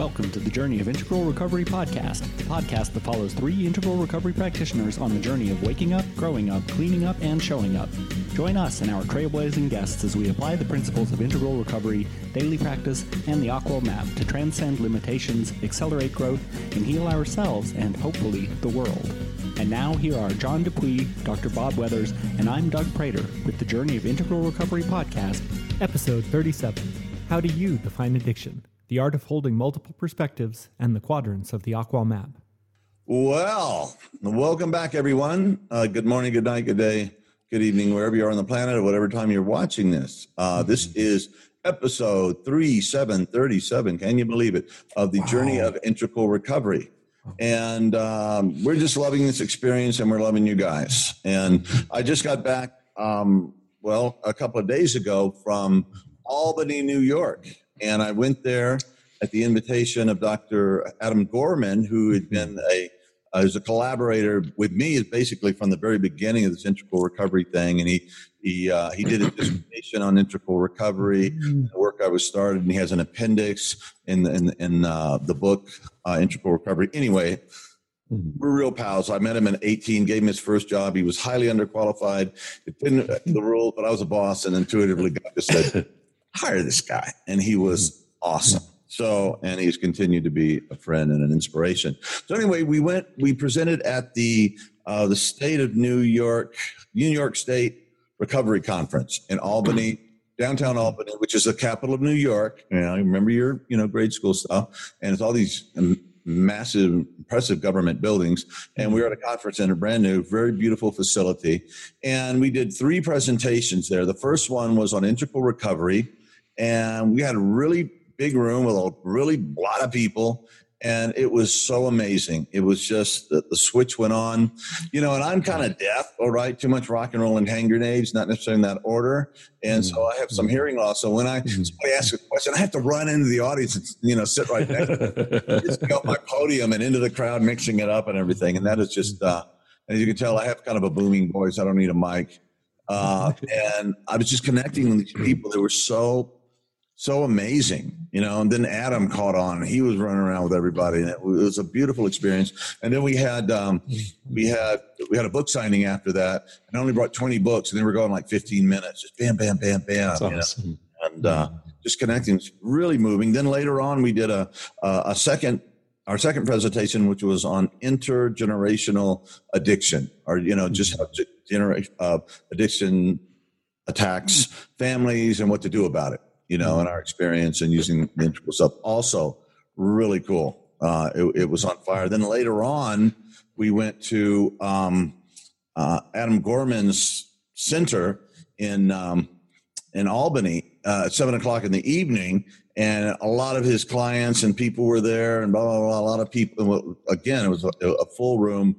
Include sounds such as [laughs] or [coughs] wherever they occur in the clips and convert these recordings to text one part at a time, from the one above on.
Welcome to the Journey of Integral Recovery podcast, the podcast that follows three integral recovery practitioners on the journey of waking up, growing up, cleaning up, and showing up. Join us and our trailblazing guests as we apply the principles of integral recovery, daily practice, and the AQAL Map to transcend limitations, accelerate growth, and heal ourselves and hopefully the world. And now here are John Dupuy, Dr. Bob Weathers, and I'm Doug Prater with the Journey of Integral Recovery podcast, episode 37. How do you define addiction? The art of holding multiple perspectives, and the quadrants of the AQAL map. Well, welcome back, everyone. Uh, good morning, good night, good day, good evening, wherever you are on the planet, or whatever time you're watching this. Uh, this is episode 3737. Can you believe it? Of the wow. journey of integral recovery. And um, we're just loving this experience and we're loving you guys. And I just got back, um, well, a couple of days ago from Albany, New York. And I went there at the invitation of Dr. Adam Gorman, who had been a uh, a collaborator with me basically from the very beginning of this integral recovery thing, and he he uh, he did a [coughs] dissertation on integral recovery, mm-hmm. the work I was started, and he has an appendix in the, in, in uh, the book uh, Integral Recovery. Anyway, mm-hmm. we're real pals. I met him in 18, gave him his first job. He was highly underqualified. It didn't the rule, but I was a boss, and intuitively got said [laughs] hire this guy. And he was mm-hmm. awesome. So, and he's continued to be a friend and an inspiration. So, anyway, we went, we presented at the uh, the state of New York, New York State Recovery Conference in Albany, downtown Albany, which is the capital of New York. You know, remember your you know grade school stuff, and it's all these massive, impressive government buildings. And we were at a conference in a brand new, very beautiful facility. And we did three presentations there. The first one was on integral recovery and we had a really big room with a really lot of people and it was so amazing. It was just the, the switch went on, you know. And I'm kind of deaf, all right, too much rock and roll and hand grenades, not necessarily in that order. And so I have some mm-hmm. hearing loss. So when I mm-hmm. somebody asks a question, I have to run into the audience and you know sit right next, to just go up my podium and into the crowd, mixing it up and everything. And that is just, uh, as you can tell, I have kind of a booming voice. I don't need a mic. Uh, [laughs] and I was just connecting with these people that were so so amazing, you know. And then Adam caught on; he was running around with everybody, and it was a beautiful experience. And then we had um, we had we had a book signing after that, and I only brought twenty books, and they were going like fifteen minutes, just bam, bam, bam, bam, awesome. and uh, just connecting, really moving. Then later on, we did a a, a second our second presentation, which was on intergenerational addiction, or you know, just how gener- uh, addiction attacks families and what to do about it you know, in our experience and using the integral stuff. Also, really cool. Uh, it, it, was on fire. Then later on, we went to um, uh, Adam Gorman's center in um, in Albany uh, at seven o'clock in the evening, and a lot of his clients and people were there, and blah blah blah. A lot of people. Again, it was a, a full room,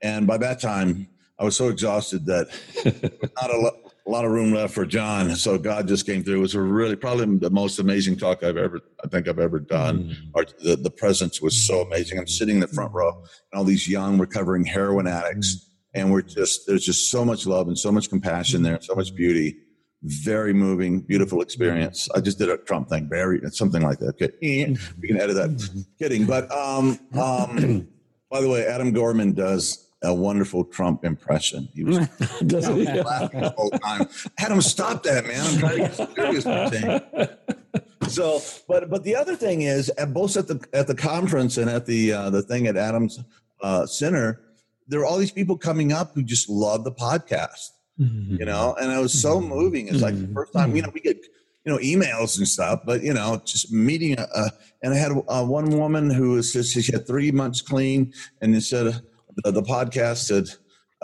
and by that time, I was so exhausted that [laughs] not a a lot of room left for John. So God just came through. It was a really probably the most amazing talk I've ever I think I've ever done. Mm. Our, the, the presence was so amazing. I'm sitting in the front row and all these young recovering heroin addicts. Mm. And we're just there's just so much love and so much compassion there, so much beauty. Very moving, beautiful experience. I just did a Trump thing, very something like that. Okay. [laughs] We can edit that. Kidding. But um um [clears throat] by the way, Adam Gorman does a wonderful Trump impression. He was [laughs] laughing the whole time. Had him stop that, man. I'm trying to get serious. So, but but the other thing is, at both at the at the conference and at the uh, the thing at Adams uh, Center, there are all these people coming up who just love the podcast. Mm-hmm. You know, and it was so mm-hmm. moving. It's like the first time you know we get you know emails and stuff, but you know just meeting. A, and I had uh, one woman who was just she had three months clean, and they said the, the podcast had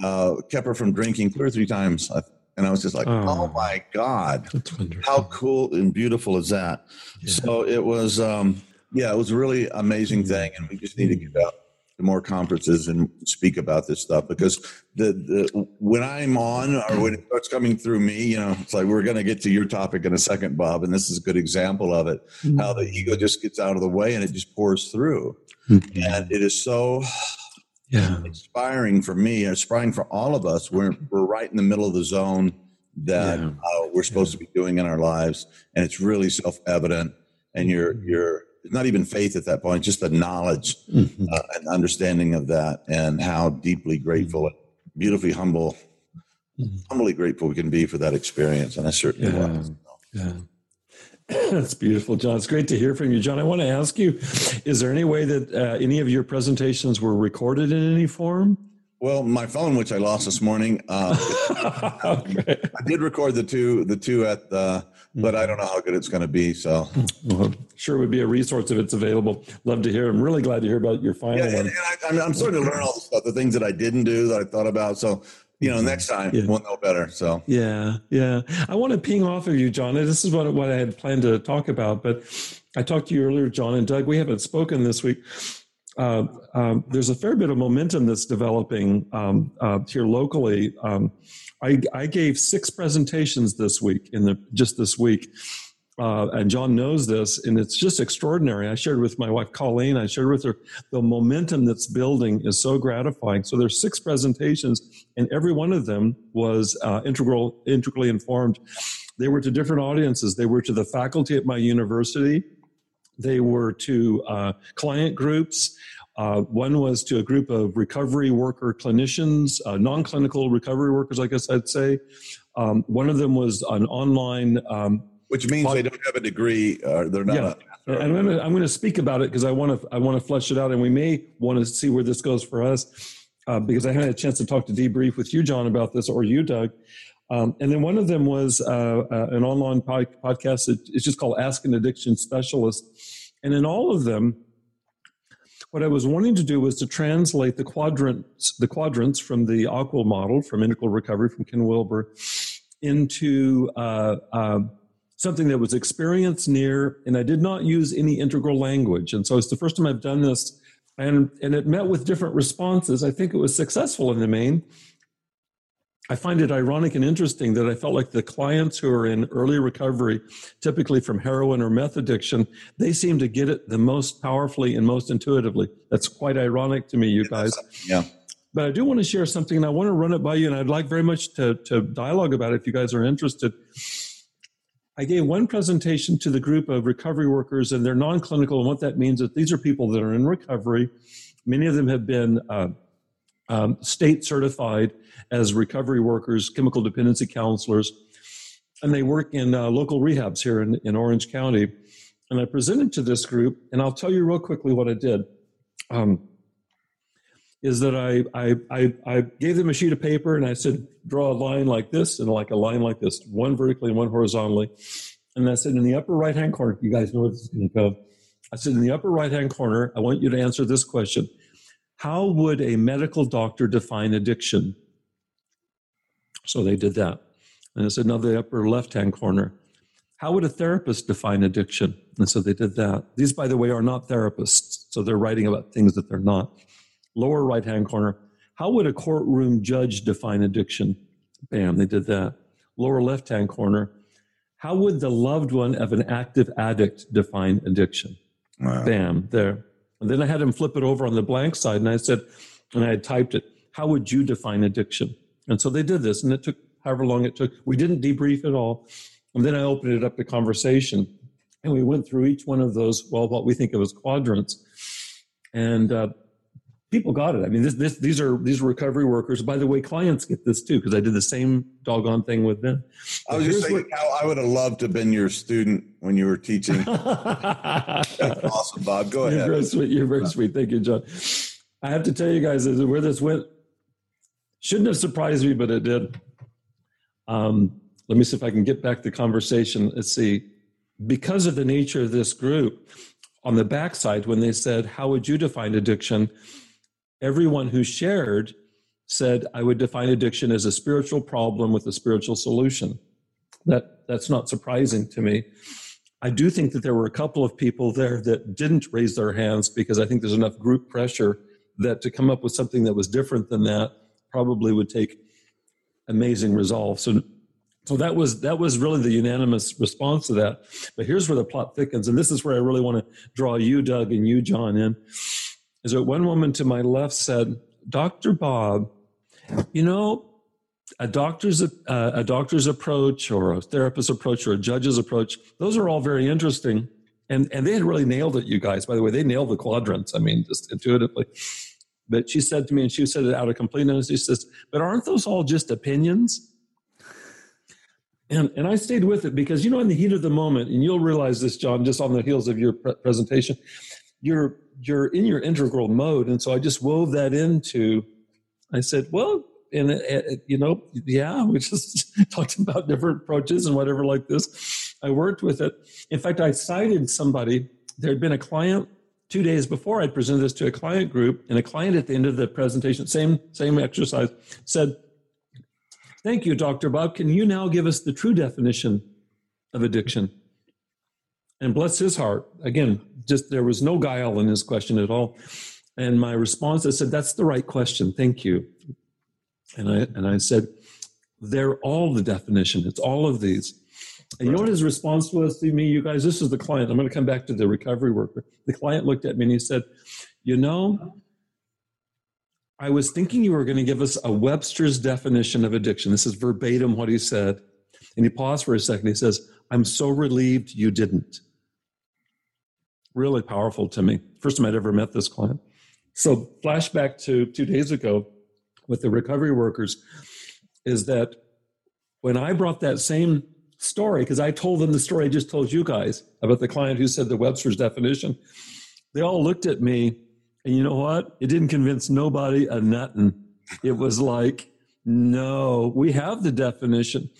uh, kept her from drinking two or three times. And I was just like, oh, oh my God, how cool and beautiful is that? Yeah. So it was, um, yeah, it was a really amazing thing. And we just need to get out to more conferences and speak about this stuff because the, the when I'm on or when it starts coming through me, you know, it's like we're going to get to your topic in a second, Bob. And this is a good example of it, mm-hmm. how the ego just gets out of the way and it just pours through. Mm-hmm. And it is so yeah. inspiring for me, inspiring for all of us. We're, we're right in the middle of the zone that yeah. uh, we're supposed yeah. to be doing in our lives. And it's really self evident. And you're, mm-hmm. you're, not even faith at that point, just the knowledge Mhm. uh, and understanding of that, and how deeply grateful, and beautifully humble, Mhm. humbly grateful we can be for that experience. And I certainly Yeah. was. Yeah. [coughs] That's beautiful, John. It's great to hear from you, John. I want to ask you is there any way that uh, any of your presentations were recorded in any form? Well, my phone, which I lost this morning, uh, [laughs] [laughs] okay. I did record the two, the two at the, but I don't know how good it's going to be. So Well, sure would be a resource if it's available. Love to hear. I'm really glad to hear about your final yeah, and, one. and I, I'm, I'm starting to learn all the stuff, the things that I didn't do that I thought about. So you know, next time Yeah. we'll know better. So Yeah, yeah. I want to ping off of you, John. This is what what I had planned to talk about, but I talked to you earlier, John and Doug. We haven't spoken this week. Uh, um, there's a fair bit of momentum that's developing um, uh, here locally. Um, I, I gave six presentations this week in the just this week. Uh, and John knows this, and it's just extraordinary. I shared with my wife Colleen. I shared with her the momentum that's building is so gratifying. So there's six presentations, and every one of them was uh, integral, integrally informed. They were to different audiences. They were to the faculty at my university. They were to uh, client groups. Uh, one was to a group of recovery worker clinicians, uh, non-clinical recovery workers, I guess I'd say. Um, one of them was an online um, which means they don't have a degree or they're not. Yeah. a- and I'm going to I'm going to speak about it because I want to I want to flesh it out, and we may want to see where this goes for us uh, because I had a chance to talk to debrief with you, John, about this, or you, Doug. Um, and then one of them was uh, uh, an online pod- podcast. It, it's just called Ask an Addiction Specialist, and in all of them, what I was wanting to do was to translate the quadrants the quadrants from the AQAL model from integral recovery from Ken Wilber into uh, um, something that was experience near, and I did not use any integral language. And so it's the first time I've done this, and and it met with different responses. I think it was successful in the main. I find it ironic and interesting that I felt like the clients who are in early recovery, typically from heroin or meth addiction, they seem to get it the most powerfully and most intuitively. That's quite ironic to me, you guys. Yeah. But I do want to share something, and I want to run it by you, and I'd like very much to, to dialogue about it if you guys are interested. I gave one presentation to the group of recovery workers, and they're non clinical. And what that means is these are people that are in recovery. Many of them have been uh, um, state certified as recovery workers, chemical dependency counselors, and they work in uh, local rehabs here in, in Orange County. And I presented to this group, and I'll tell you real quickly what I did. Um, is that I, I, I, I gave them a sheet of paper and I said, draw a line like this and like a line like this, one vertically and one horizontally. And I said, in the upper right hand corner, you guys know this is going to go. I said, in the upper right hand corner, I want you to answer this question How would a medical doctor define addiction? So they did that. And I said, now the upper left hand corner, how would a therapist define addiction? And so they did that. These, by the way, are not therapists. So they're writing about things that they're not lower right hand corner. How would a courtroom judge define addiction? Bam, they did that. Lower left hand corner. How would the loved one of an active addict define addiction? Wow. Bam, there. And then I had him flip it over on the blank side and I said, and I had typed it, how would you define addiction? And so they did this and it took however long it took. We didn't debrief at all. And then I opened it up to conversation and we went through each one of those, well, what we think of as quadrants. And uh, people got it. I mean, this, this, these are these are recovery workers. By the way, clients get this too because I did the same doggone thing with them. I was just thinking how I would have loved to have been your student when you were teaching. [laughs] That's awesome, Bob. Go You're ahead. very sweet. You're very sweet. Thank you, John. I have to tell you guys where this went shouldn't have surprised me, but it did. Um, let me see if I can get back the conversation. Let's see. Because of the nature of this group, on the backside, when they said, How would you define addiction? Everyone who shared said, I would define addiction as a spiritual problem with a spiritual solution. That, that's not surprising to me. I do think that there were a couple of people there that didn't raise their hands because I think there's enough group pressure that to come up with something that was different than that probably would take amazing resolve. So, so that was that was really the unanimous response to that. But here's where the plot thickens, and this is where I really want to draw you, Doug, and you, John, in. Is that one woman to my left said, "Dr. Bob, you know, a doctor's uh, a doctor's approach or a therapist's approach or a judge's approach those are all very interesting and and they had really nailed it, you guys. By the way, they nailed the quadrants. I mean, just intuitively. But she said to me, and she said it out of completeness. She says, "But aren't those all just opinions?" And and I stayed with it because you know, in the heat of the moment, and you'll realize this, John, just on the heels of your pre- presentation, you're you're in your integral mode, and so I just wove that into. I said, well, and uh, uh, you know, yeah, we just [laughs] talked about different approaches and whatever like this. I worked with it. In fact, I cited somebody. There had been a client two days before I presented this to a client group, and a client at the end of the presentation, same same exercise, said, "Thank you, Dr. Bob. Can you now give us the true definition of addiction?" And bless his heart, again, just there was no guile in his question at all. And my response, I said, "That's the right question. Thank you." And I and I said, "They're all the definition. It's all of these." And you know what his response was to me, you guys? This is the client. I'm going to come back to the recovery worker. The client looked at me and he said, "You know, I was thinking you were going to give us a Webster's definition of addiction. This is verbatim what he said." And he paused for a second. He says, "I'm so relieved you didn't." Really powerful to me. First time I'd ever met this client. So, flashback to two days ago with the recovery workers is that when I brought that same story, because I told them the story I just told you guys about the client who said the Webster's definition, they all looked at me, and you know what? It didn't convince nobody a nothing. It was like, no, we have the definition.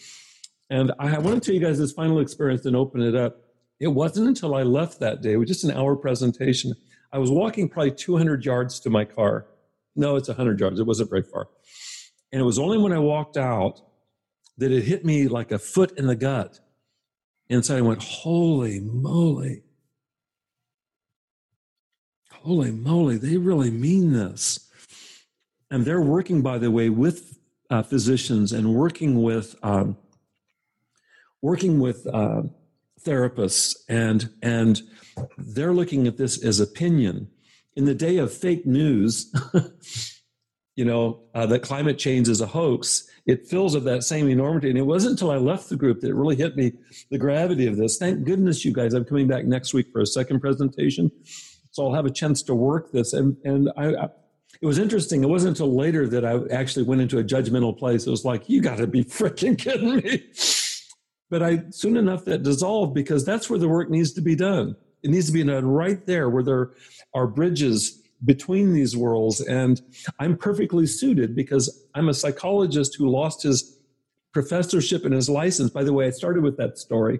And I want to tell you guys this final experience and open it up. It wasn't until I left that day, with just an hour presentation, I was walking probably 200 yards to my car. No, it's 100 yards. It wasn't very far. And it was only when I walked out that it hit me like a foot in the gut. And so I went, Holy moly. Holy moly, they really mean this. And they're working, by the way, with uh, physicians and working with um, working with uh, therapists, and and they're looking at this as opinion in the day of fake news, [laughs] you know, uh, that climate change is a hoax, it fills of that same enormity. And it wasn't until I left the group that it really hit me the gravity of this. Thank goodness, you guys. I'm coming back next week for a second presentation. So I'll have a chance to work this. And, and I, I it was interesting. It wasn't until later that I actually went into a judgmental place. It was like, you got to be freaking kidding me. [laughs] But I soon enough that dissolved because that's where the work needs to be done. It needs to be done right there where there are bridges between these worlds. And I'm perfectly suited because I'm a psychologist who lost his professorship and his license. By the way, I started with that story.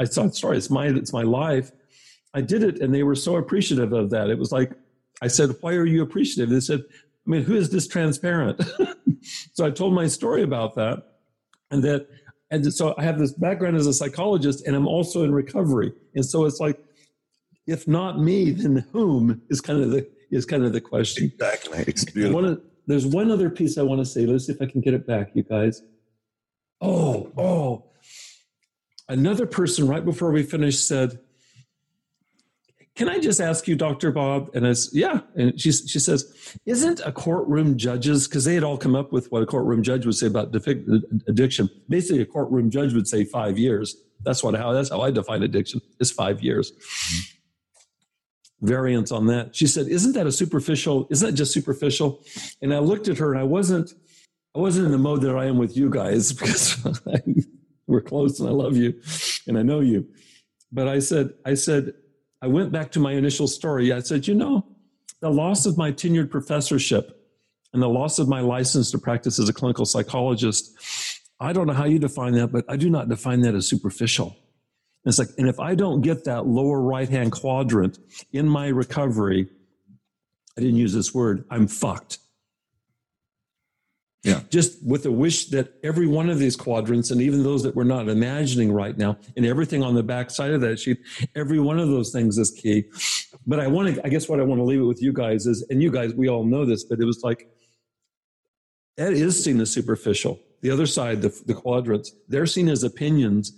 I the story. It's my it's my life. I did it, and they were so appreciative of that. It was like I said, "Why are you appreciative?" They said, "I mean, who is this transparent?" [laughs] so I told my story about that, and that, and so I have this background as a psychologist, and I'm also in recovery, and so it's like if not me, then whom is kind of the is kind of the question. Exactly. It's beautiful. One, there's one other piece I want to say. Let's see if I can get it back, you guys. Oh, oh. Another person right before we finished said, Can I just ask you, Dr. Bob? And I said, Yeah. And she, she says, Isn't a courtroom judges, because they had all come up with what a courtroom judge would say about addiction. Basically, a courtroom judge would say five years. That's what how that's how I define addiction is five years. Mm-hmm variance on that. She said, "Isn't that a superficial? Isn't that just superficial?" And I looked at her, and I wasn't, I wasn't in the mode that I am with you guys [laughs] because [laughs] we're close, and I love you, and I know you. But I said, I said, I went back to my initial story. I said, you know, the loss of my tenured professorship and the loss of my license to practice as a clinical psychologist. I don't know how you define that, but I do not define that as superficial. It's like, and if I don't get that lower right hand quadrant in my recovery, I didn't use this word, I'm fucked. Yeah. Just with a wish that every one of these quadrants, and even those that we're not imagining right now, and everything on the back side of that sheet, every one of those things is key. But I want to, I guess what I want to leave it with you guys is, and you guys, we all know this, but it was like, that is seen as superficial. The other side, the, the quadrants, they're seen as opinions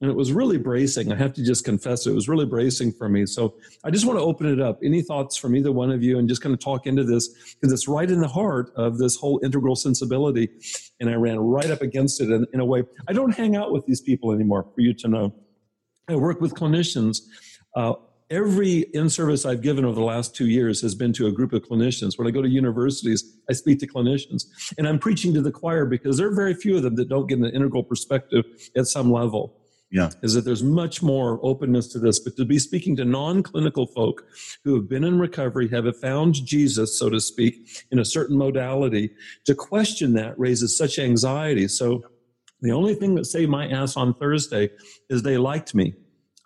and it was really bracing. I have to just confess, it was really bracing for me. So I just want to open it up. Any thoughts from either one of you and just kind of talk into this because it's right in the heart of this whole integral sensibility. And I ran right up against it in, in a way. I don't hang out with these people anymore, for you to know. I work with clinicians Uh, every in service I've given over the last two years has been to a group of clinicians. When I go to universities, I speak to clinicians, and I'm preaching to the choir because there are very few of them that don't get an integral perspective at some level. Yeah. Is that there's much more openness to this, but to be speaking to non clinical folk who have been in recovery, have found Jesus, so to speak, in a certain modality, to question that raises such anxiety. So the only thing that saved my ass on Thursday is they liked me.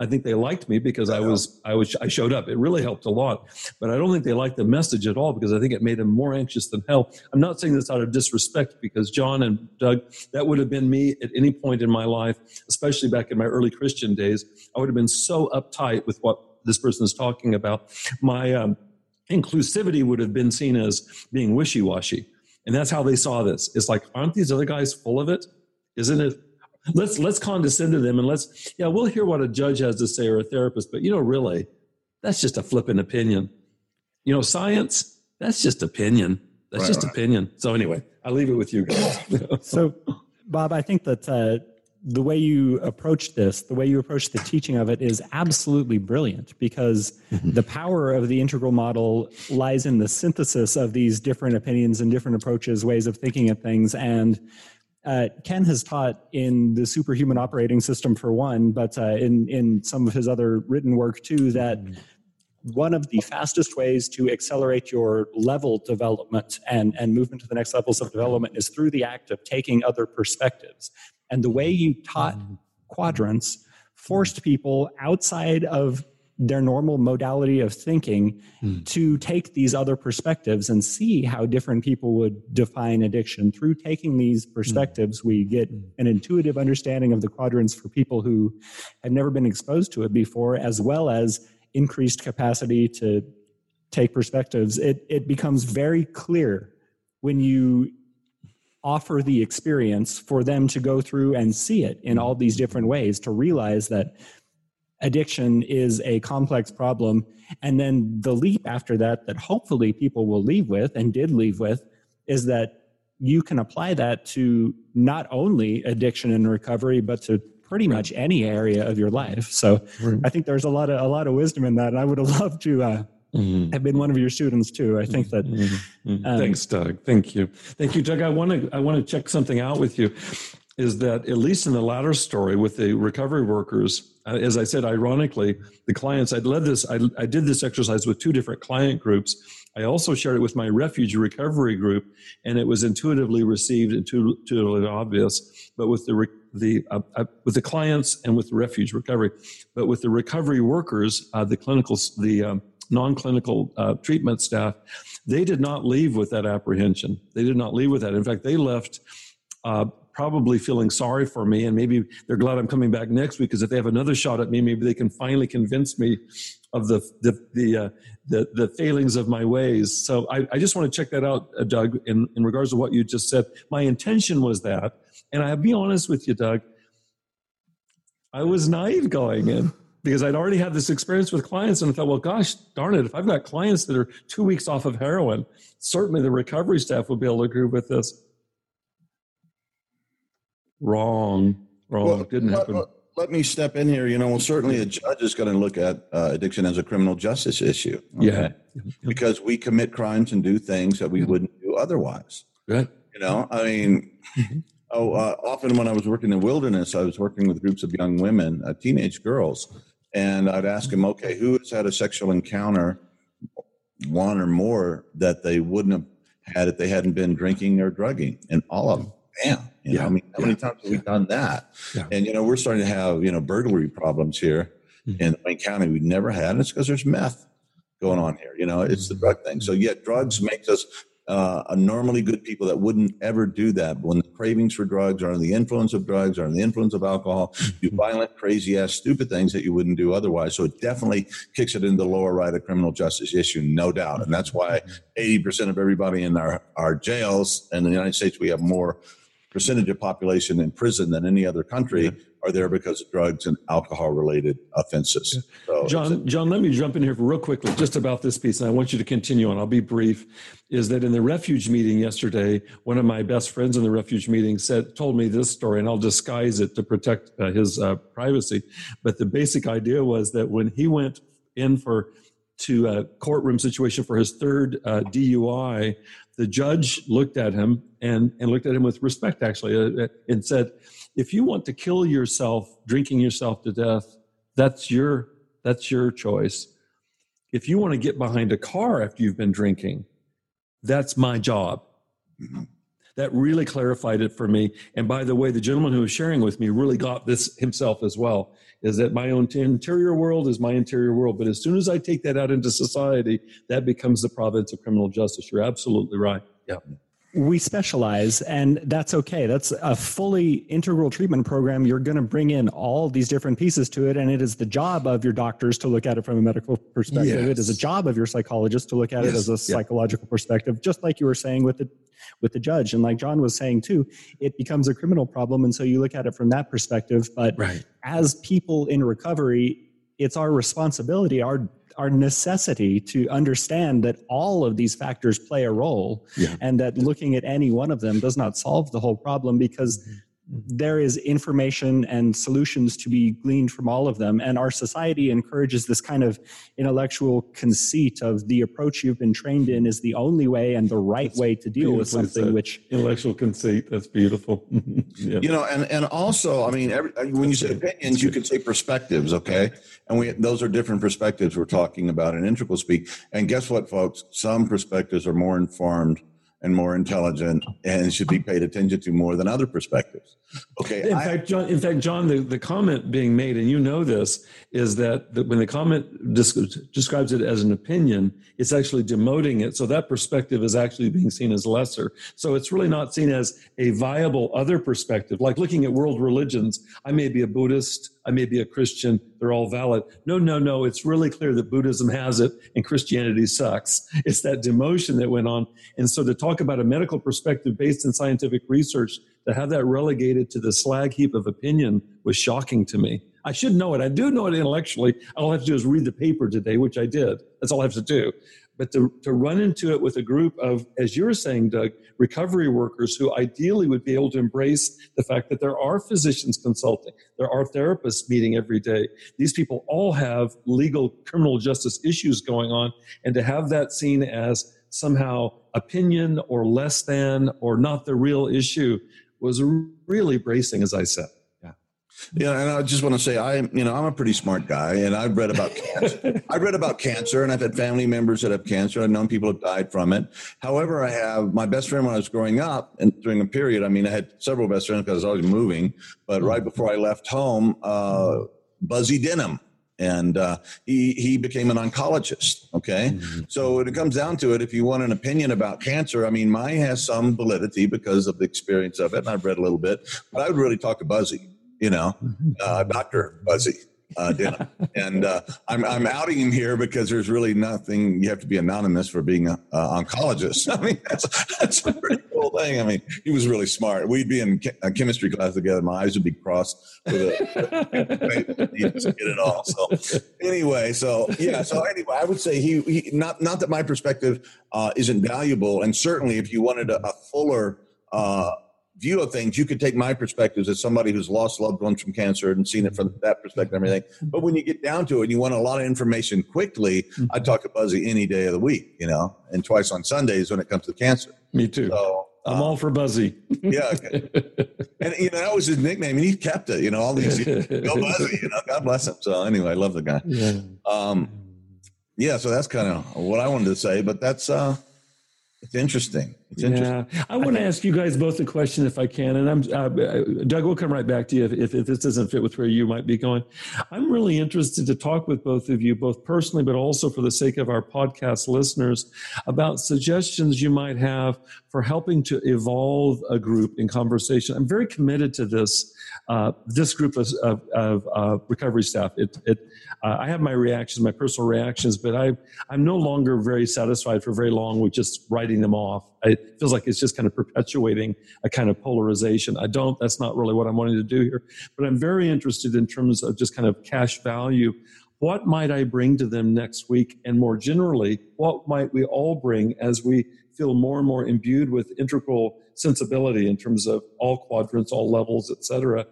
I think they liked me because I was I was I showed up. It really helped a lot, but I don't think they liked the message at all because I think it made them more anxious than hell. I'm not saying this out of disrespect because John and Doug, that would have been me at any point in my life, especially back in my early Christian days. I would have been so uptight with what this person is talking about. My um, inclusivity would have been seen as being wishy washy, and that's how they saw this. It's like, aren't these other guys full of it? Isn't it let's let's condescend to them and let's yeah we'll hear what a judge has to say or a therapist but you know really that's just a flippant opinion. You know science that's just opinion. That's right, just right. opinion. So anyway i leave it with you guys. [laughs] So bob i think that uh, the way you approach this the way you approach the teaching of it is absolutely brilliant because mm-hmm. the power of the integral model lies in the synthesis of these different opinions and different approaches ways of thinking of things. And uh, Ken has taught in the superhuman operating system for one, but uh, in in some of his other written work too, that one of the fastest ways to accelerate your level development and and movement to the next levels of development is through the act of taking other perspectives. And the way you taught quadrants forced people outside of their normal modality of thinking mm. to take these other perspectives and see how different people would define addiction. Through taking these hmm. perspectives, mm. we get hmm. an intuitive understanding of the quadrants for people who have never been exposed to it before, as well as increased capacity to take perspectives. It, it becomes very clear when you offer the experience for them to go through and see it in all these different ways to realize that addiction is a complex problem. And then the leap after that, that hopefully people will leave with and did leave with, is that you can apply that to not only addiction and recovery, but to pretty much any area of your life. So I think there's a lot of a lot of wisdom in that. And I would have loved to uh, Mm-hmm. I've been one of your students too. I think that. Mm-hmm. mm-hmm. Um, Thanks, Doug. Thank you. Thank you, Doug. I want to I want to check something out with you. Is that at least in the latter story with the recovery workers, uh, as I said, ironically, the clients, I led this, I, I did this exercise with two different client groups. I also shared it with my refuge recovery group, and it was intuitively received, intuitively obvious. But with the the uh, uh, with the clients and with the refuge recovery, but with the recovery workers, uh, the clinical, the um, non-clinical uh, treatment staff, they did not leave with that apprehension. They did not leave with that. In fact, they left uh, probably feeling sorry for me and maybe they're glad I'm coming back next week because if they have another shot at me, maybe they can finally convince me of the the the uh, the, the, failings of my ways. So I, I just want to check that out, uh, Doug, in, in regards to what you just said. My intention was that, and I'll be honest with you, Doug, I was naive going in because I'd already had this experience with clients and I thought, well, gosh, darn it, if I've got clients that are two weeks off of heroin, certainly the recovery staff would be able to agree with this. Wrong. Wrong. Well, Didn't happen. Let, let, me step in here. You know, well, certainly a judge is going to look at uh, addiction as a criminal justice issue. Okay? Yeah. Because we commit crimes and do things that we wouldn't do otherwise. Right. You know, I mean, mm-hmm. oh, uh, often when I was working in wilderness, I was working with groups of young women, uh, teenage girls, and I'd ask them, okay, who has had a sexual encounter, one or more, that they wouldn't have had if they hadn't been drinking or drugging? And all of them bam. You yeah. know, I mean, how yeah. many times have we done that? And you know, we're starting to have you know burglary problems here mm-hmm. in Wayne County. We've never had. And it's because there's meth going on here. You know, it's the mm-hmm. drug thing. So yeah, drugs makes us uh, a normally good people that wouldn't ever do that. But When the cravings for drugs are under the influence of drugs, or under the influence of alcohol, do mm-hmm. violent, crazy ass, stupid things that you wouldn't do otherwise. So it definitely kicks it into the lower right of criminal justice issue, no doubt. And that's why 80% mm-hmm. of everybody in our, our jails in the United States, we have more percentage of population in prison than any other country yeah. are there because of drugs and alcohol related offenses. So John, John, let me jump in here real quickly just about this piece, and I want you to continue on. I'll be brief. Is that in the refuge meeting yesterday? One of my best friends in the refuge meeting said, told me this story, and I'll disguise it to protect uh, his uh, privacy. But the basic idea was that when he went in for to a courtroom situation for his third uh, DUI, the judge looked at him and, and looked at him with respect, actually, uh, uh, and said, if you want to kill yourself drinking yourself to death, that's your, that's your choice. If you want to get behind a car after you've been drinking, that's my job. Mm-hmm. That really clarified it for me. And by the way, the gentleman who was sharing with me really got this himself as well is that my own interior world is my interior world. But as soon as I take that out into society, that becomes the province of criminal justice. You're absolutely right. Yeah we specialize and that's okay that's a fully integral treatment program you're going to bring in all these different pieces to it and it is the job of your doctors to look at it from a medical perspective yes. it is a job of your psychologist to look at yes. it as a psychological yeah. perspective just like you were saying with the with the judge and like john was saying too it becomes a criminal problem and so you look at it from that perspective but right. as people in recovery it's our responsibility our our necessity to understand that all of these factors play a role yeah. and that looking at any one of them does not solve the whole problem because mm-hmm there is information and solutions to be gleaned from all of them. And our society encourages this kind of intellectual conceit of the approach you've been trained in is the only way and the right that's way to deal with something said. which intellectual conceit. That's beautiful. [laughs] yeah. You know, and, and also, I mean, every, when you say opinions, you could say perspectives. Okay. And we, those are different perspectives we're talking about in integral speak. And guess what, folks? Some perspectives are more informed and more intelligent and should be paid attention to more than other perspectives. Okay. In I, fact, John, in fact, John, the, the comment being made, and you know this, is that, that when the comment describes it as an opinion, it's actually demoting it. So that perspective is actually being seen as lesser. So it's really not seen as a viable other perspective, like looking at world religions. I may be a Buddhist, I may be a Christian, they're all valid. No, no, no. It's really clear that Buddhism has it and Christianity sucks. It's that demotion that went on. And so to talk about a medical perspective based in scientific research, to have that relegated to the slag heap of opinion was shocking to me. I should know it. I do know it intellectually. All I have to do is read the paper today, which I did. That's all I have to do. But to, to run into it with a group of, as you're saying, Doug, recovery workers who ideally would be able to embrace the fact that there are physicians consulting, there are therapists meeting every day. These people all have legal criminal justice issues going on. And to have that seen as somehow opinion or less than or not the real issue was really bracing, as I said. Yeah, yeah and I just want to say I, you know, I'm a pretty smart guy, and I've read about cancer. [laughs] I've read about cancer, and I've had family members that have cancer. I've known people have died from it. However, I have my best friend when I was growing up, and during a period, I mean, I had several best friends because I was always moving. But right before I left home, uh, Buzzy Denham, and uh, he he became an oncologist. Okay, mm-hmm. so when it comes down to it, if you want an opinion about cancer, I mean, mine has some validity because of the experience of it, and I've read a little bit. But I would really talk to Buzzy you know, mm-hmm. uh, Dr. Buzzy. Uh, and uh, I'm, I'm outing him here because there's really nothing. You have to be anonymous for being an oncologist. [laughs] I mean, that's, that's a pretty cool thing. I mean, he was really smart. We'd be in a chemistry class together. My eyes would be crossed with a, [laughs] get it all. So anyway, so yeah. So anyway, I would say he, he not not that my perspective uh, isn't valuable, and certainly if you wanted a, a fuller uh, view of things, you could take my perspectives as somebody who's lost loved ones from cancer and seen it from that perspective and everything. But when you get down to it and you want a lot of information quickly, mm-hmm. I talk to Buzzy any day of the week, you know, and twice on Sundays when it comes to cancer. Me too. So, I'm all for Buzzy. yeah. [laughs] And, you know, that was his nickname and he kept it, you know, all these years. Go Buzzy, you know, God bless him. So anyway, I love the guy. Yeah. Um, yeah. So that's kind of what I wanted to say, but that's, uh, it's interesting. It's interesting. Yeah, I want to ask you guys both a question if I can, and I'm uh, Doug. We'll come right back to you if, if, if, this doesn't fit with where you might be going. I'm really interested to talk with both of you, both personally, but also for the sake of our podcast listeners, about suggestions you might have for helping to evolve a group in conversation. I'm very committed to this uh, this group of, of, of uh, recovery staff. It, it uh, I have my reactions, my personal reactions, but I, I'm no longer very satisfied for very long with just writing them off. It feels like it's just kind of perpetuating a kind of polarization. I don't, that's not really what I'm wanting to do here. But I'm very interested in terms of just kind of cash value. What might I bring to them next week? And more generally, what might we all bring as we feel more and more imbued with integral sensibility in terms of all quadrants, all levels, et cetera?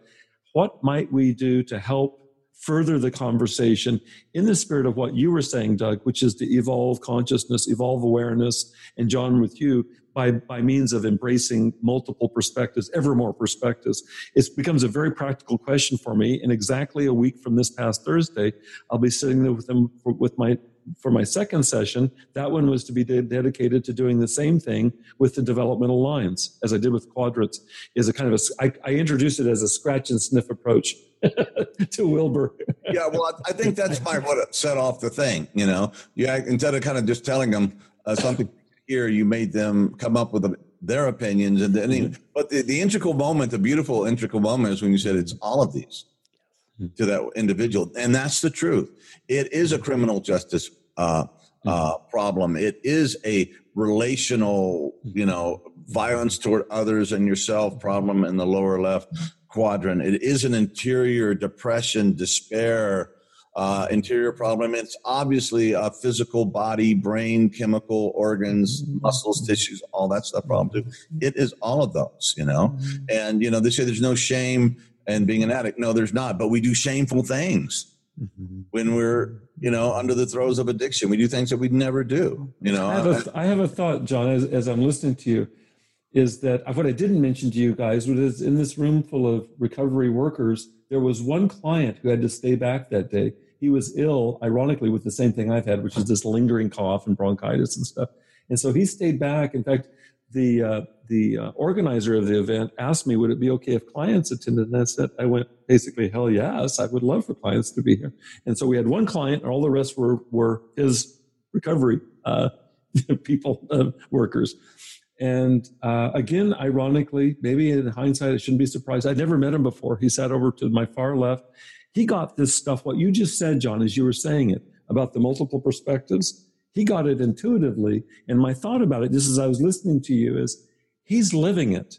What might we do to help further the conversation in the spirit of what you were saying, Doug, which is to evolve consciousness, evolve awareness, and John with you by, by means of embracing multiple perspectives, ever more perspectives. It becomes a very practical question for me. In exactly a week from this past Thursday, I'll be sitting there with them with my for my second session, that one was to be de- dedicated to doing the same thing with the developmental lines as I did with quadrants. Is a kind of a I, I introduced it as a scratch and sniff approach [laughs] to Wilber. yeah, well, I think that's my what set off the thing. You know, you instead of kind of just telling them uh, something here, you made them come up with a, their opinions, and then. Mm-hmm. But the, the integral moment, the beautiful integral moment, is when you said it's all of these to that individual, and that's the truth. It is a criminal justice uh, uh, mm-hmm. problem. It is a relational, you know, violence toward others and yourself problem in the lower left quadrant. It is an interior depression, despair, uh, interior problem. It's obviously a physical body, brain, chemical organs, mm-hmm. muscles, tissues, all that stuff problem too. It is all of those, you know. Mm-hmm. And you know, they say there's no shame in being an addict. No, there's not. But we do shameful things mm-hmm. when we're, you know, under the throes of addiction. We do things that we'd never do. You know. I have a, I have a thought, John, as, as I'm listening to you is that what I didn't mention to you guys was in this room full of recovery workers, there was one client who had to stay back that day. He was ill, ironically, with the same thing I've had, which is this lingering cough and bronchitis and stuff. And so he stayed back. In fact, the uh, the uh, organizer of the event asked me, "Would it be okay if clients attended?" And I said, "I went basically, hell yes, I would love for clients to be here." And so we had one client, and all the rest were were his recovery uh, [laughs] people, uh, workers. And uh, again, ironically, maybe in hindsight, I shouldn't be surprised. I'd never met him before. He sat over to my far left. He got this stuff, what you just said, John, as you were saying it, about the multiple perspectives. He got it intuitively. And my thought about it, just as I was listening to you, is he's living it.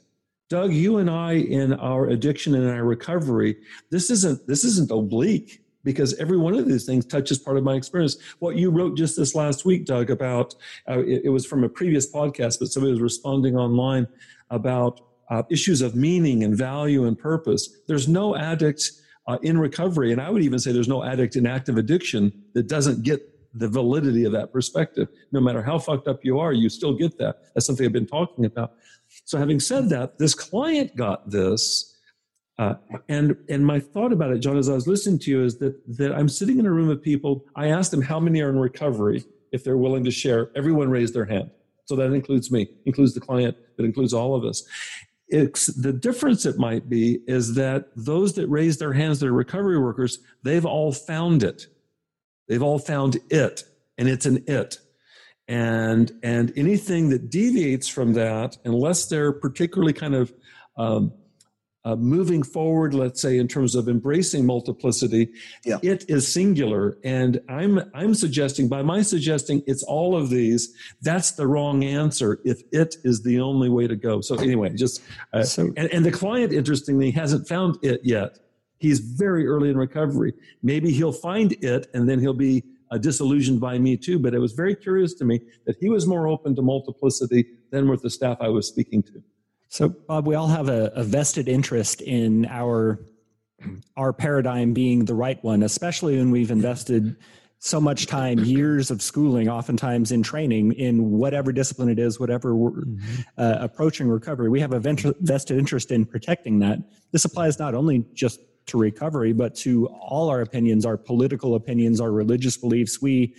Doug, you and I in our addiction and our recovery, this isn't this isn't oblique because every one of these things touches part of my experience. What you wrote just this last week, Doug, about uh, it, it, was from a previous podcast, but somebody was responding online about uh, issues of meaning and value and purpose. There's no addict uh, in recovery, and I would even say there's no addict in active addiction that doesn't get the validity of that perspective. No matter how fucked up you are, you still get that. That's something I've been talking about. So, having said that, this client got this uh, and and my thought about it, John, as I was listening to you, is that that I'm sitting in a room of people. I asked them how many are in recovery, if they're willing to share. Everyone raised their hand, so that includes me, includes the client, that includes all of us. It's the difference. It might be is that those that raise their hands, that are recovery workers, they've all found it. They've all found it, and it's an it and and anything that deviates from that unless they're particularly kind of um, uh, moving forward, let's say in terms of embracing multiplicity, yeah. it is singular. And I'm I'm suggesting by my suggesting it's all of these. That's the wrong answer. If it is the only way to go. So anyway, just uh, so, and, and the client interestingly hasn't found it yet. He's very early in recovery. Maybe he'll find it, and then he'll be uh, disillusioned by me too. But it was very curious to me that he was more open to multiplicity than with the staff I was speaking to. So, Bob, we all have a, a, vested interest in our our paradigm being the right one, especially when we've invested so much time, years of schooling, oftentimes in training in whatever discipline it is, whatever we're mm-hmm. uh, approaching recovery. We have a vested interest in protecting that. This applies not only just to recovery, but to all our opinions, our political opinions, our religious beliefs. We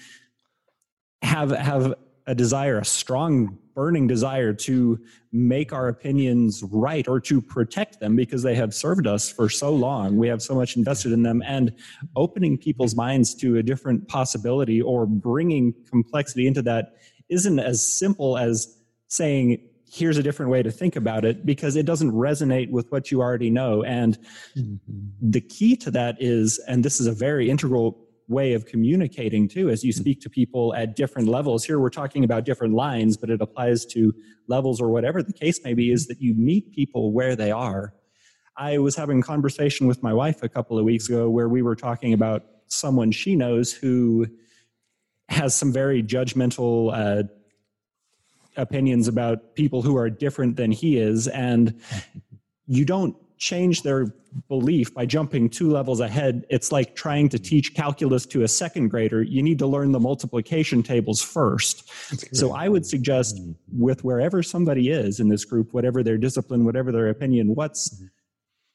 have have a desire, a strong burning desire to make our opinions right or to protect them because they have served us for so long. We have so much invested in them and opening people's minds to a different possibility or bringing complexity into that isn't as simple as saying, here's a different way to think about it because it doesn't resonate with what you already know. And mm-hmm. the key to that is, and this is a very integral way of communicating too as you speak to people at different levels here we're talking about different lines but it applies to levels or whatever the case may be is that you meet people where they are i was having a conversation with my wife a couple of weeks ago where we were talking about someone she knows who has some very judgmental uh, opinions about people who are different than he is and you don't change their belief by jumping two levels ahead. It's like trying to teach calculus to a second grader. You need to learn the multiplication tables first. So I would suggest mm-hmm. with wherever somebody is in this group, whatever their discipline, whatever their opinion, what's mm-hmm.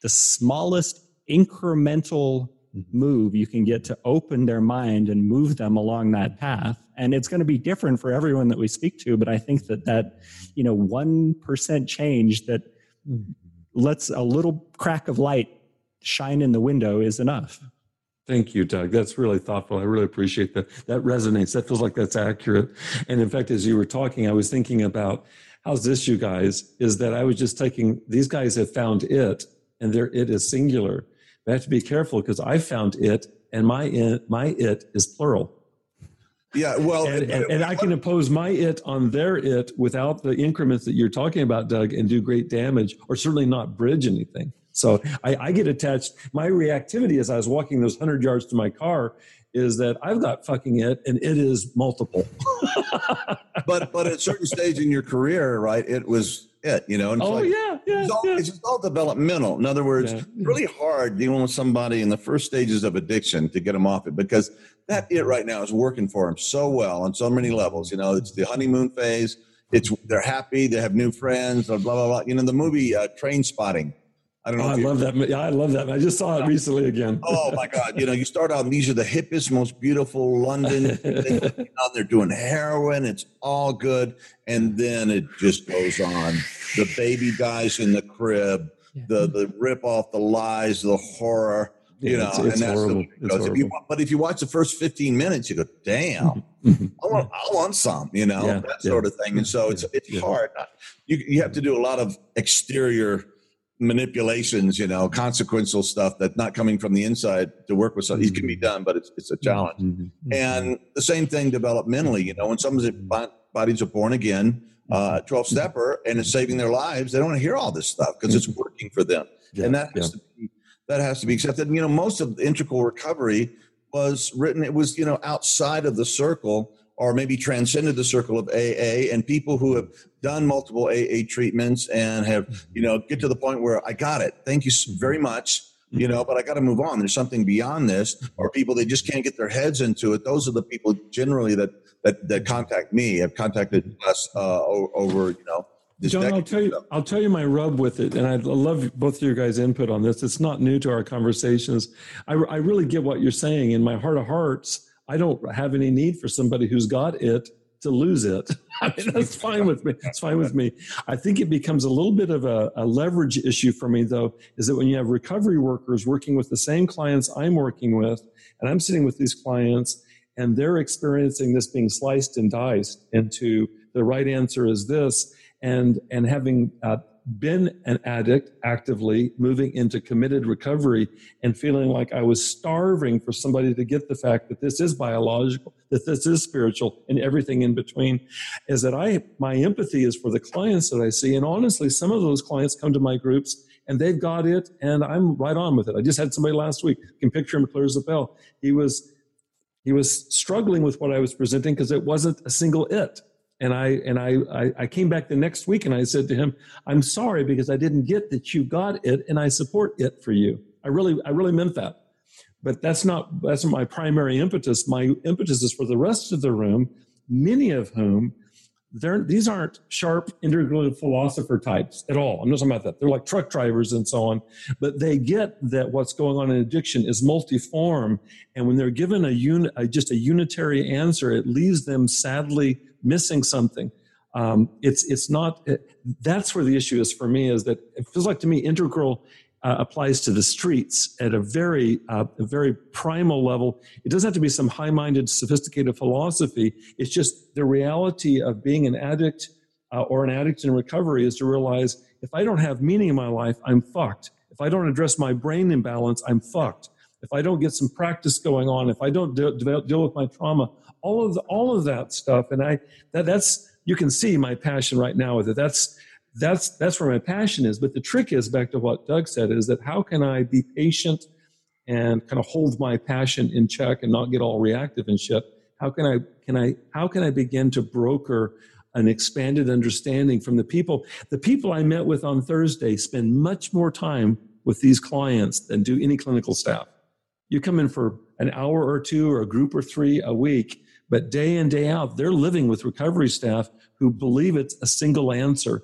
the smallest incremental mm-hmm. move you can get to open their mind and move them along that path and it's going to be different for everyone that we speak to but i think that that you know 1% change that mm-hmm. lets a little crack of light shine in the window is enough. Thank you, Doug. That's really thoughtful. I really appreciate that. That resonates. That feels like that's accurate. And in fact, as you were talking, I was thinking about how's this, you guys, is that I was just taking, these guys have found it and their it is singular. I have to be careful because I found it and my it, my it is plural. Yeah, well, and, and, and, I can impose my it on their it without the increments that you're talking about, Doug, and do great damage, or certainly not bridge anything. So I, I get attached. My reactivity as I was walking those hundred yards to my car is that I've got fucking it, and it is multiple. [laughs] but but at a certain stage in your career, right? It was it, you know. And oh like, yeah, yeah it's, all, yeah. it's just all developmental. In other words, yeah. really hard dealing with somebody in the first stages of addiction to get them off it because that it right now is working for them so well on so many levels. You know, it's the honeymoon phase. It's they're happy, they have new friends, blah blah blah. You know, the movie uh, Trainspotting I don't know. Oh, I love that. Yeah, I love that. I just saw it recently again. oh my God! You know, you start out. These are the hippest, most beautiful London. [laughs] they're doing heroin. It's all good, and then it just goes on. The baby dies in the crib. Yeah. The the rip off the lies, the horror. You yeah, know, it's, it's and that's horrible. The, if you, but if you watch the first fifteen minutes, you go, "Damn, [laughs] mm-hmm. I want, I want some." You know, yeah, that sort of thing. And so it's it's hard. You you have to do a lot of exterior manipulations, you know, consequential stuff that's not coming from the inside to work with something. It can be done, but it's, it's a challenge. Mm-hmm. mm-hmm. And the same thing developmentally, you know, when someone's bodies are born again, uh, 12 stepper and it's saving their lives, they don't want to hear all this stuff because it's working for them. Yeah, and that has, yeah. to be, that has to be accepted. And, you know, most of the integral recovery was written, it was, you know, outside of the circle or maybe transcended the circle of AA and people who have done multiple AA treatments and have, you know, get to the point where I got it. Thank you very much. You know, but I got to move on. There's something beyond this, or people they just can't get their heads into it. Those are the people generally that that, that contact me. Have contacted us uh, over, you know, John, I'll tell you, I'll tell you my rub with it, and I love both of your guys' input on this. It's not new to our conversations. I, I really get what you're saying. In my heart of hearts, I don't have any need for somebody who's got it to lose it. [laughs] I mean, that's fine with me. It's fine with me. I think it becomes a little bit of a, a, leverage issue for me, though, is that when you have recovery workers working with the same clients I'm working with, and I'm sitting with these clients, and they're experiencing this being sliced and diced into the right answer is this, and and having uh, been an addict actively moving into committed recovery and feeling like I was starving for somebody to get the fact that this is biological, that this is spiritual, and everything in between, is that I my empathy is for the clients that I see. And honestly, some of those clients come to my groups and they've got it, and I'm right on with it. I just had somebody last week, can picture him clear as a bell. He was he was struggling with what I was presenting because it wasn't a single it. And I and I, I, I came back the next week and I said to him, "I'm sorry because I didn't get that you got it, and I support it for you. I really I really meant that." But that's not that's not my primary impetus. My impetus is for the rest of the room, many of whom they're these aren't sharp integral philosopher types at all. I'm not talking about that. They're like truck drivers and so on, but they get that what's going on in addiction is multiform, and when they're given a, un, a just a unitary answer, it leaves them sadly missing something. Um, it's it's not. It, that's where the issue is for me. Is that it feels like to me integral uh, applies to the streets at a very uh, a very primal level. It doesn't have to be some high-minded, sophisticated philosophy. It's just the reality of being an addict uh, or an addict in recovery is to realize if I don't have meaning in my life, I'm fucked. If I don't address my brain imbalance, I'm fucked. if I don't get some practice going on, if I don't deal, deal with my trauma, all of the, all of that stuff, and I that that's you can see my passion right now with it. That's that's that's where my passion is. But the trick is back to what Doug said is that how can I be patient and kind of hold my passion in check and not get all reactive and shit? How can I can I how can I begin to broker an expanded understanding from the people? The people I met with on Thursday spend much more time with these clients than do any clinical staff. You come in for an hour or two or a group or three a week, but day in, day out, they're living with recovery staff who believe it's a single answer.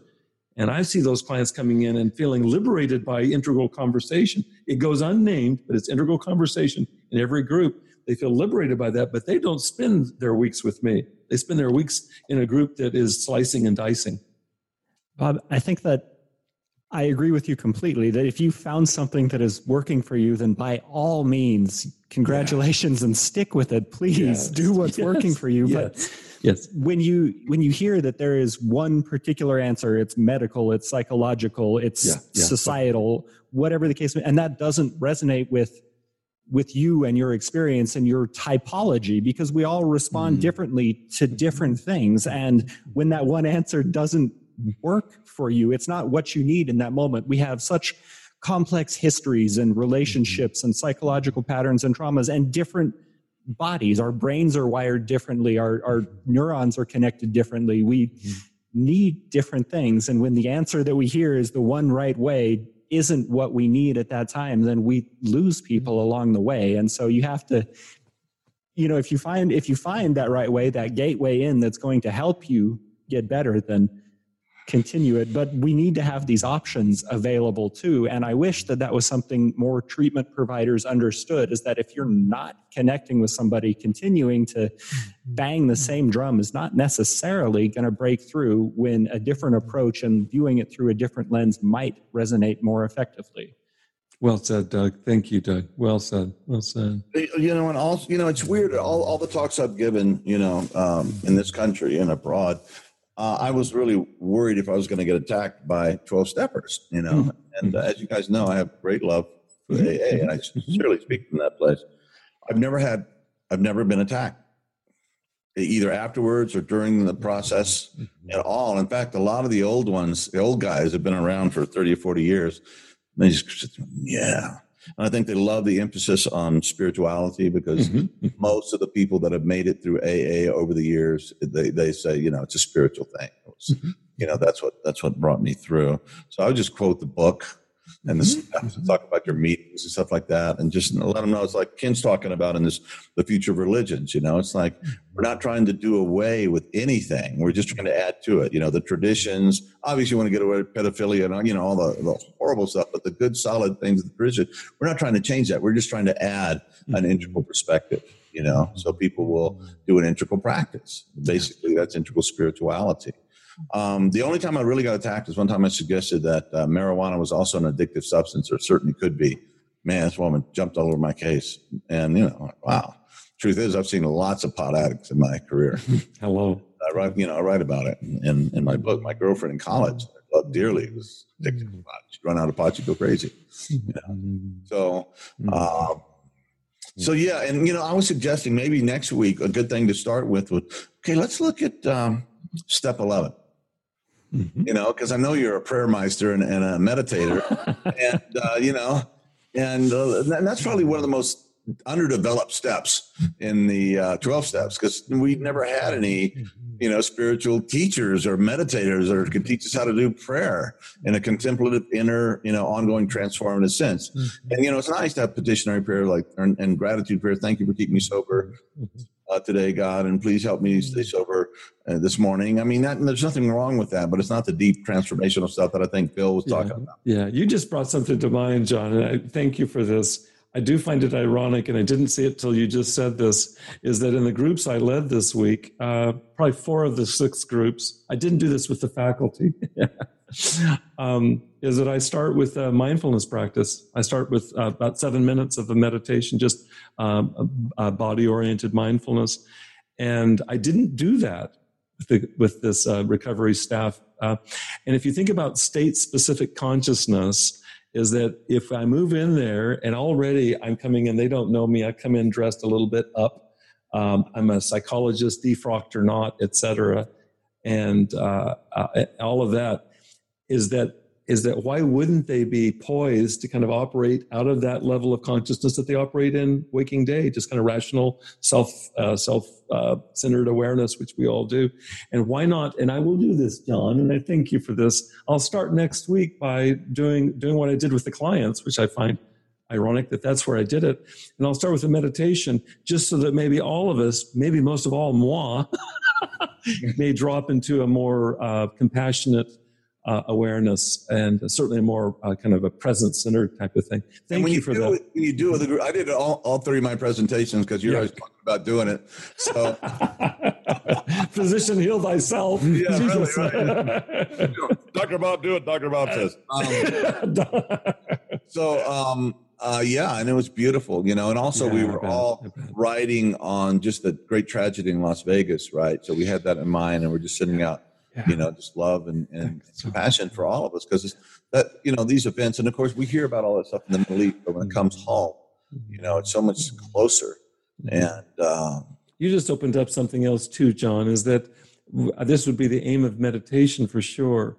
And I see those clients coming in and feeling liberated by integral conversation. It goes unnamed, but it's integral conversation in every group. They feel liberated by that, but they don't spend their weeks with me. They spend their weeks in a group that is slicing and dicing. Bob, I think that I agree with you completely that if you found something that is working for you, then by all means, congratulations and stick with it. Please yes. do what's [laughs] yes. working for you. Yes. But yes. when you when you hear that there is one particular answer, it's medical, it's psychological, it's yeah. Yeah. societal, whatever the case, and that doesn't resonate with with you and your experience and your typology because we all respond mm. differently to different things and when that one answer doesn't work for you. It's not what you need in that moment. We have such complex histories and mm-hmm. relationships and psychological patterns and traumas and different bodies. Our brains are wired differently. Our, our mm-hmm. neurons are connected differently. We mm-hmm. need different things. And when the answer that we hear is the one right way isn't what we need at that time, then we lose people along the way. And so you have to, you know, if you find, if you find that right way, that gateway in that's going to help you get better, then continue it, but we need to have these options available too. And I wish that that was something more treatment providers understood is that if you're not connecting with somebody, continuing to bang the same drum is not necessarily going to break through when a different approach and viewing it through a different lens might resonate more effectively. Well said, Doug. Thank you, Doug. Well said. Well said. You know, and also, you know, it's weird. All, all the talks I've given, you know, um, in this country and abroad, uh, I was really worried if I was going to get attacked by 12 steppers, you know. Mm-hmm. And uh, as you guys know, I have great love for mm-hmm. AA, and I sincerely speak from that place. I've never had, I've never been attacked either afterwards or during the process mm-hmm. at all. In fact, a lot of the old ones, the old guys have been around for 30 or 40 years. They just, yeah, and I think they love the emphasis on spirituality because mm-hmm. mm-hmm. most of the people that have made it through AA over the years, they, they say, you know, it's a spiritual thing. Was, mm-hmm. You know, that's what that's what brought me through. So I would just quote the book and this mm-hmm. talk about your meetings and stuff like that, and just let them know it's like Ken's talking about in this the future of religions. You know, it's like we're not trying to do away with anything; we're just trying to add to it. You know, the traditions. Obviously, you want to get away with pedophilia and you know all the, the horrible stuff, but the good, solid things of the tradition. We're not trying to change that. We're just trying to add an mm-hmm. integral perspective. You know, so people will do an integral practice. Basically, that's integral spirituality. Um, the only time I really got attacked is one time I suggested that uh, marijuana was also an addictive substance, or certainly could be. Man, this woman jumped all over my case, and you know, wow. Truth is, I've seen lots of pot addicts in my career. [laughs] Hello. I write, you know, I write about it in, in my book. My girlfriend in college, I loved dearly, was addicted to pot. She'd run out of pot, she'd go crazy. Yeah. So, uh, so yeah, and you know, I was suggesting maybe next week a good thing to start with would okay. Let's look at um, step eleven. Mm-hmm. You know, because I know you're a prayer meister and, and a meditator, [laughs] and uh, you know, and, uh, and that's probably one of the most underdeveloped steps in the uh, 12 steps because we never had any you know spiritual teachers or meditators or could teach us how to do prayer in a contemplative inner you know ongoing transformative sense. Mm-hmm. and you know it's nice to have petitionary prayer like and, and gratitude prayer. Thank you for keeping me sober. Mm-hmm uh, today, God, and please help me stay sober uh, this morning. I mean, that, there's nothing wrong with that, but it's not the deep transformational stuff that I think Bill was talking yeah. about. Yeah, you just brought something to mind, John, and I thank you for this. I do find it ironic, and I didn't see it till you just said this, is that in the groups I led this week, uh, probably four of the six groups, I didn't do this with the faculty, [laughs] [laughs] um, is that I start with a mindfulness practice. I start with uh, about seven minutes of a meditation, just um, body oriented mindfulness. And I didn't do that with, the, with this uh, recovery staff. Uh, and if you think about state specific consciousness, is that if I move in there and already I'm coming in, they don't know me. I come in dressed a little bit up. Um, I'm a psychologist, defrocked or not, etc. And uh, all of that is that is that why wouldn't they be poised to kind of operate out of that level of consciousness that they operate in waking day, just kind of rational, self uh, self uh, centered awareness, which we all do. And why not? And I will do this, John, and I thank you for this. I'll start next week by doing doing what I did with the clients, which I find ironic that that's where I did it. And I'll start with a meditation, just so that maybe all of us, maybe most of all moi, [laughs] may drop into a more uh, compassionate uh, awareness and certainly a more uh, kind of a present centered type of thing. Thank you, you, for that. It, when you do with the group, I did all, all three of my presentations because you're Yeah. always talking about doing it. So [laughs] Physician, heal thyself. Yeah, really, Jesus. [laughs] Dr. Bob, do it. Dr. Bob says. Um, [laughs] so um, uh, yeah, and it was beautiful, you know. And also, we Yeah, I were all writing on just the great tragedy in Las Vegas, right? So we had that in mind, and we're just sitting out, you know, just love and, and compassion for all of us because that, you know, these events, and of course, we hear about all that stuff in the Middle East, but when it comes home, you know, it's so much closer. And um, You just opened up something else too, John, is that this would be the aim of meditation for sure.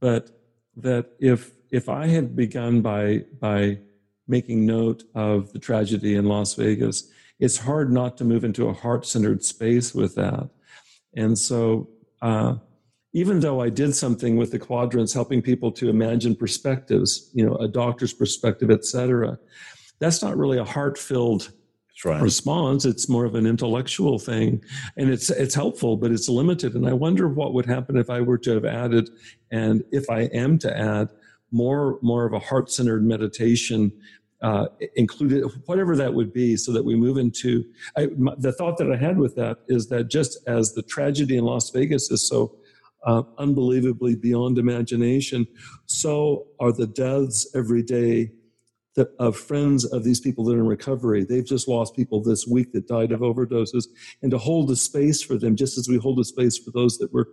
But that if if I had begun by by making note of the tragedy in Las Vegas, it's hard not to move into a heart-centered space with that. And so uh, even though I did something with the quadrants, helping people to imagine perspectives, you know, a doctor's perspective, et cetera, that's not really a heart-filled right. response. It's more of an intellectual thing, and it's it's helpful, but it's limited. And I wonder what would happen if I were to have added, and if I am to add more more of a heart centered meditation. Uh, included whatever that would be so that we move into I, my, the thought that i had with that is that just as the tragedy in las vegas is so uh, unbelievably beyond imagination so are the deaths every day that of friends of these people that are in recovery. They've just lost people this week that died of overdoses, and to hold a space for them, just as we hold a space for those that were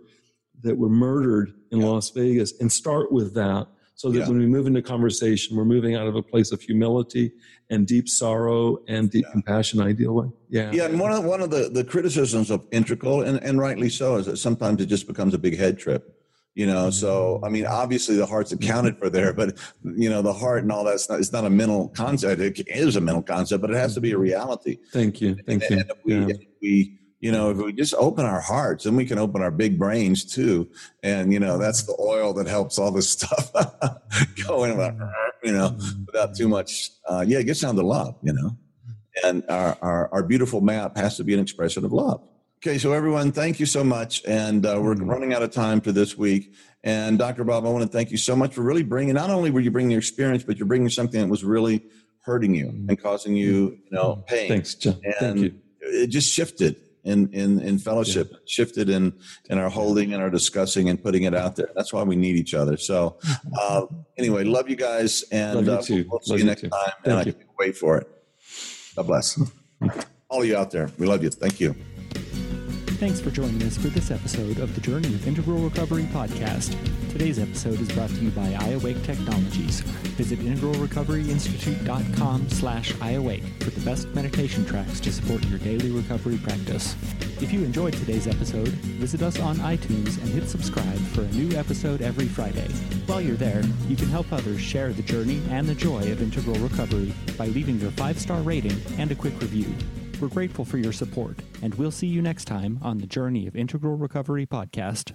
that were murdered in Las Vegas, and start with that, so that Yeah. when we move into conversation, we're moving out of a place of humility and deep sorrow and deep compassion, ideally. Yeah. Yeah, and one of one of the, the criticisms of integral, and, and rightly so, is that sometimes it just becomes a big head trip. You know, mm-hmm. so I mean, obviously the heart's accounted for there, but you know, the heart and all that's not it's not a mental concept. It is a mental concept, but it has to be a mm-hmm. reality. Thank you. Thank you. And if we, Yeah. if we, you know, if we just open our hearts, then we can open our big brains too. And you know, mm-hmm. that's the oil that helps all this [laughs] stuff [laughs] go in, about, mm-hmm. you know, mm-hmm. without too much. Uh, yeah, it gets down to love, you know. And our, our our beautiful map has to be an expression of love. Okay, so everyone, thank you so much. And uh, we're running out of time for this week. And Dr. Bob, I want to thank you so much for really bringing, not only were you bringing your experience, but you're bringing something that was really hurting you and causing you, you know, pain. Thanks, John. And Thank you. it just shifted in, in, in fellowship, shifted in, in our holding and our discussing and putting it out there. That's why we need each other. So uh, anyway, love you guys. And Love you uh, we'll see Love you you next too. time. and Thank I you. can't wait for it. God bless. [laughs] All of you out there, we love you. Thank you. Thanks for joining us for this episode of the Journey of Integral Recovery podcast. Today's episode is brought to you by iAwake Technologies. Visit integralrecoveryinstitute.com slash iAwake for the best meditation tracks to support your daily recovery practice. If you enjoyed today's episode, visit us on iTunes and hit subscribe for a new episode every Friday. While you're there, you can help others share the journey and the joy of integral recovery by leaving your five-star rating and a quick review. We're grateful for your support, and we'll see you next time on the Journey of Integral Recovery podcast.